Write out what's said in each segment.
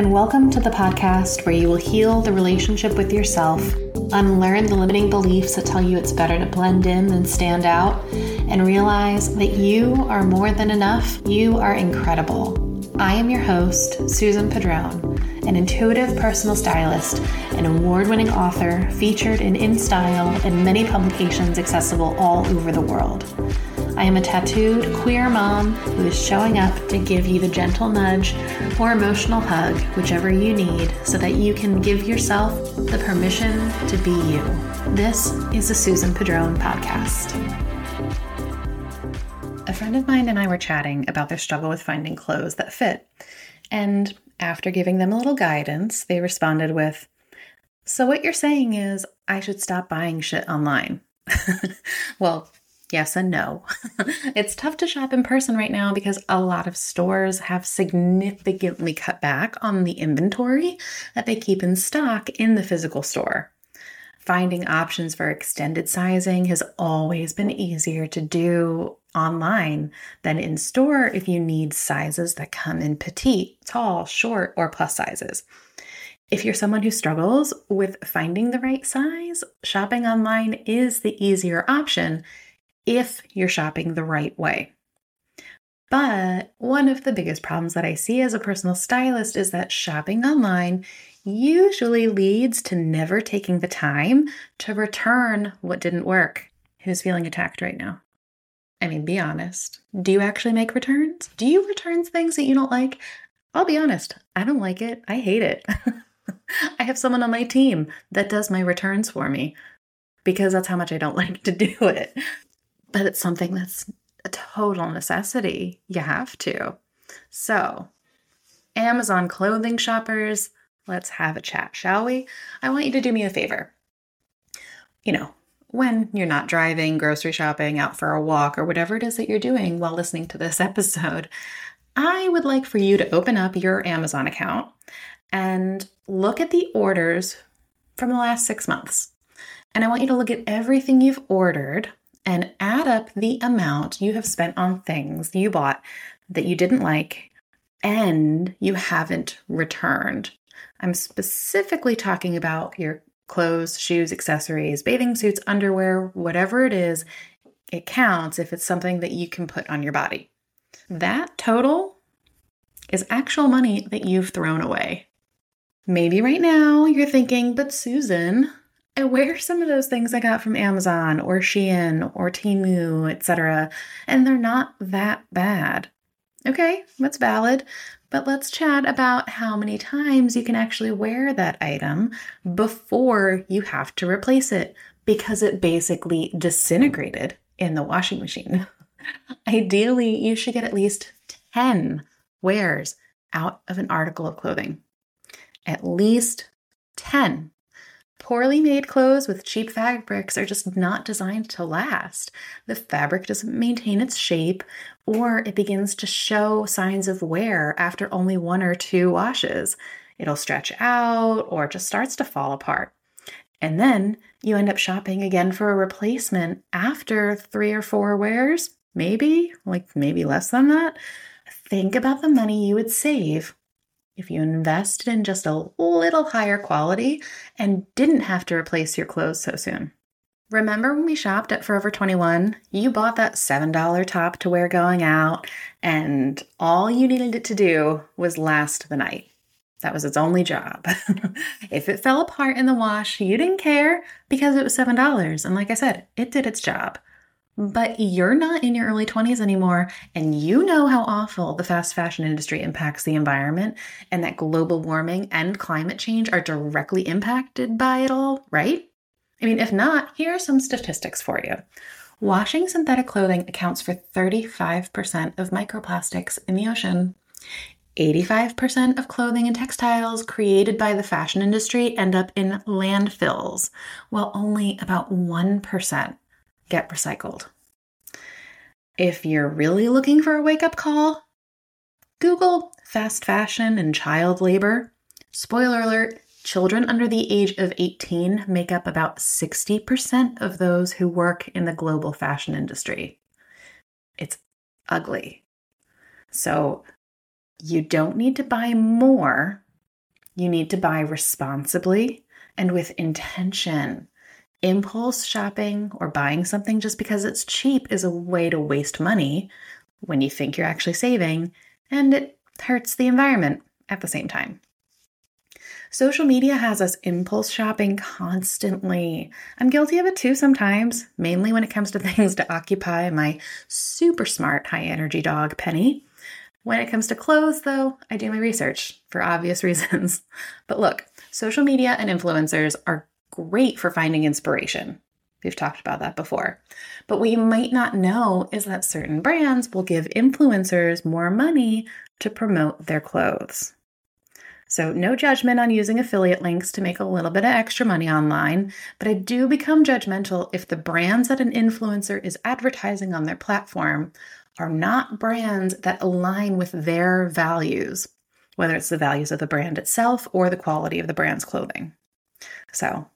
and welcome to the podcast where you will heal the relationship with yourself, unlearn the limiting beliefs that tell you it's better to blend in than stand out, and realize that you are more than enough. You are incredible. I am your host, Susan Padron, an intuitive personal stylist, an award winning author featured in InStyle and many publications accessible all over the world. I am a tattooed queer mom who is showing up to give you the gentle nudge or emotional hug, whichever you need, so that you can give yourself the permission to be you. This is the Susan Padron podcast. A friend of mine and I were chatting about their struggle with finding clothes that fit. And after giving them a little guidance, they responded with, So, what you're saying is I should stop buying shit online. well, Yes and no. it's tough to shop in person right now because a lot of stores have significantly cut back on the inventory that they keep in stock in the physical store. Finding options for extended sizing has always been easier to do online than in store if you need sizes that come in petite, tall, short, or plus sizes. If you're someone who struggles with finding the right size, shopping online is the easier option if you're shopping the right way. But one of the biggest problems that I see as a personal stylist is that shopping online usually leads to never taking the time to return what didn't work. Who's feeling attacked right now? I mean, be honest. Do you actually make returns? Do you return things that you don't like? I'll be honest, I don't like it. I hate it. I have someone on my team that does my returns for me because that's how much I don't like to do it but it's something that's a total necessity. You have to. So, Amazon clothing shoppers, let's have a chat, shall we? I want you to do me a favor. You know, when you're not driving, grocery shopping, out for a walk, or whatever it is that you're doing while listening to this episode, I would like for you to open up your Amazon account and look at the orders from the last six months. And I want you to look at everything you've ordered and add up the amount you have spent on things you bought that you didn't like and you haven't returned. I'm specifically talking about your clothes, shoes, accessories, bathing suits, underwear, whatever it is. It counts if it's something that you can put on your body. That total is actual money that you've thrown away. Maybe right now you're thinking, but Susan, I wear some of those things I got from Amazon or Shein or Temu, etc., and they're not that bad. Okay, that's valid, but let's chat about how many times you can actually wear that item before you have to replace it because it basically disintegrated in the washing machine. Ideally, you should get at least 10 wears out of an article of clothing. At least 10. Poorly made clothes with cheap fabrics are just not designed to last. The fabric doesn't maintain its shape, or it begins to show signs of wear after only one or two washes. It'll stretch out or just starts to fall apart. And then you end up shopping again for a replacement after three or four wears, maybe, like maybe less than that. Think about the money you would save if you invested in just a little higher quality and didn't have to replace your clothes so soon. Remember when we shopped at Forever 21? You bought that $7 top to wear going out, and all you needed it to do was last the night. That was its only job. if it fell apart in the wash, you didn't care because it was $7. And like I said, it did its job but you're not in your early 20s anymore and you know how awful the fast fashion industry impacts the environment and that global warming and climate change are directly impacted by it all, right? I mean, if not, here are some statistics for you. Washing synthetic clothing accounts for 35% of microplastics in the ocean. 85% of clothing and textiles created by the fashion industry end up in landfills, while only about 1% get recycled. If you're really looking for a wake up call, Google fast fashion and child labor. Spoiler alert children under the age of 18 make up about 60% of those who work in the global fashion industry. It's ugly. So, you don't need to buy more You need to buy responsibly and with intention. Impulse shopping or buying something just because it's cheap is a way to waste money when you think you're actually saving, and it hurts the environment at the same time. Social media has us impulse shopping constantly. I'm guilty of it too sometimes, mainly when it comes to things to occupy my super smart high energy dog, Penny. When it comes to clothes, though, I do my research for obvious reasons. But look, social media and influencers are great for finding inspiration. We've talked about that before. But what you might not know is that certain brands will give influencers more money to promote their clothes. So, no judgment on using affiliate links to make a little bit of extra money online, but I do become judgmental if the brands that an influencer is advertising on their platform are not brands that align with their values, whether it's the values of the brand itself or the quality of the brand's clothing. So,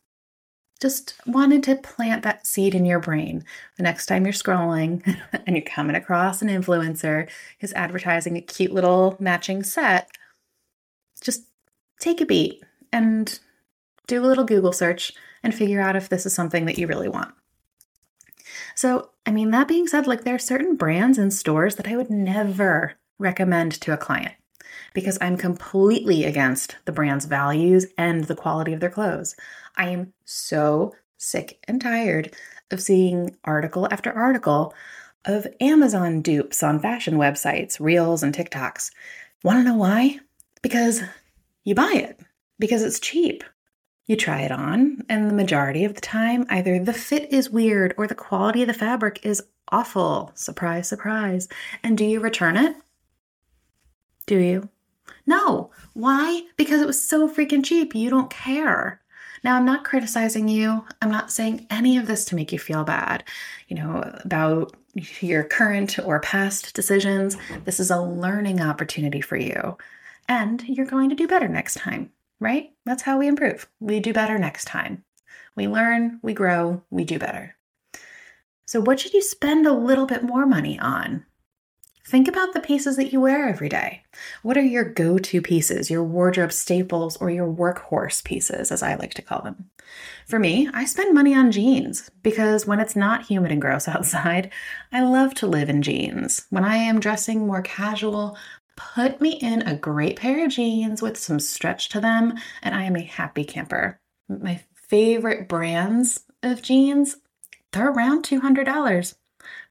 just wanted to plant that seed in your brain. The next time you're scrolling and you're coming across an influencer who's advertising a cute little matching set, just take a beat and do a little Google search and figure out if this is something that you really want. So, I mean, that being said, like there are certain brands and stores that I would never recommend to a client because I'm completely against the brand's values and the quality of their clothes. I am so sick and tired of seeing article after article of Amazon dupes on fashion websites, Reels, and TikToks. Want to know why? Because you buy it, because it's cheap. You try it on, and the majority of the time, either the fit is weird or the quality of the fabric is awful. Surprise, surprise. And do you return it? Do you? No. Why? Because it was so freaking cheap. You don't care. Now, I'm not criticizing you. I'm not saying any of this to make you feel bad, you know, about your current or past decisions. This is a learning opportunity for you. And you're going to do better next time, right? That's how we improve. We do better next time. We learn, we grow, we do better. So, what should you spend a little bit more money on? Think about the pieces that you wear every day. What are your go to pieces, your wardrobe staples, or your workhorse pieces, as I like to call them? For me, I spend money on jeans because when it's not humid and gross outside, I love to live in jeans. When I am dressing more casual, put me in a great pair of jeans with some stretch to them, and I am a happy camper. My favorite brands of jeans, they're around $200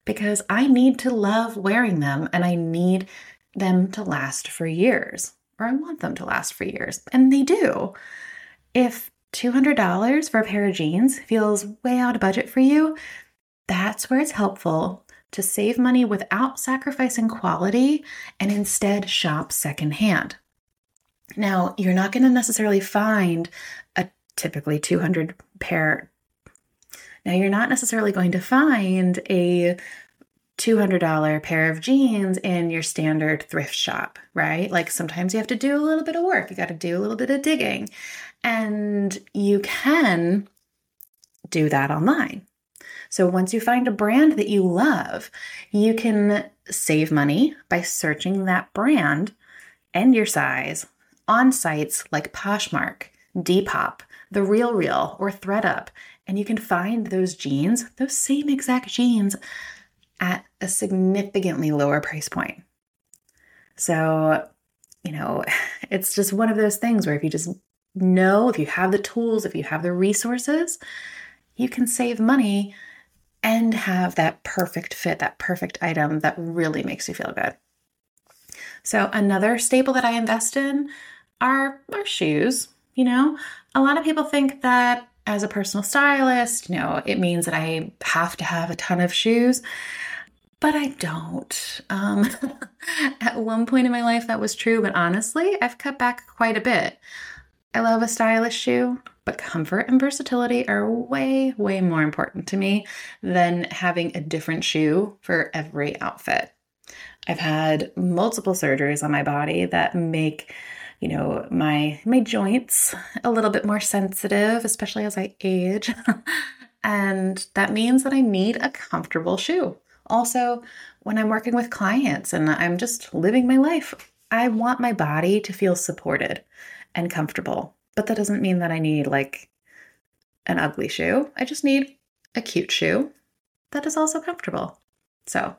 because I need to love wearing them and I need them to last for years, or I want them to last for years. And they do. If $200 for a pair of jeans feels way out of budget for you, that's where it's helpful to save money without sacrificing quality and instead shop secondhand. Now, you're not going to necessarily find a typically 200 pair now, you're not necessarily going to find a $200 pair of jeans in your standard thrift shop, right? Like sometimes you have to do a little bit of work, you got to do a little bit of digging, and you can do that online. So once you find a brand that you love, you can save money by searching that brand and your size on sites like Poshmark, Depop, The Real Real, or ThredUp and you can find those jeans, those same exact jeans, at a significantly lower price point. So, you know, it's just one of those things where if you just know, if you have the tools, if you have the resources, you can save money and have that perfect fit, that perfect item that really makes you feel good. So, another staple that I invest in are, are shoes. You know, a lot of people think that as a personal stylist, you know, it means that I have to have a ton of shoes, but I don't. Um, at one point in my life, that was true, but honestly, I've cut back quite a bit. I love a stylish shoe, but comfort and versatility are way, way more important to me than having a different shoe for every outfit. I've had multiple surgeries on my body that make you know my my joints a little bit more sensitive especially as i age and that means that i need a comfortable shoe also when i'm working with clients and i'm just living my life i want my body to feel supported and comfortable. But that doesn't mean that I need like an ugly shoe. I just need a cute shoe that is also comfortable. So,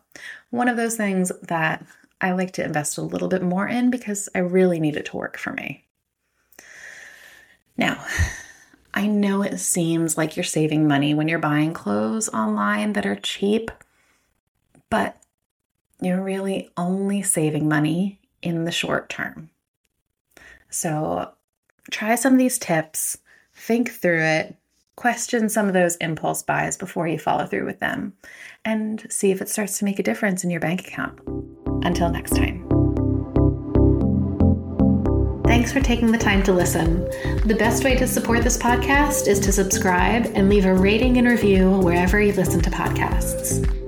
one of those things that I like to invest a little bit more in because I really need it to work for me. Now, I know it seems like you're saving money when you're buying clothes online that are cheap, but you're really only saving money in the short term. So try some of these tips, think through it, question some of those impulse buys before you follow through with them, and see if it starts to make a difference in your bank account. Until next time. Thanks for taking the time to listen. The best way to support this podcast is to subscribe and leave a rating and review wherever you listen to podcasts.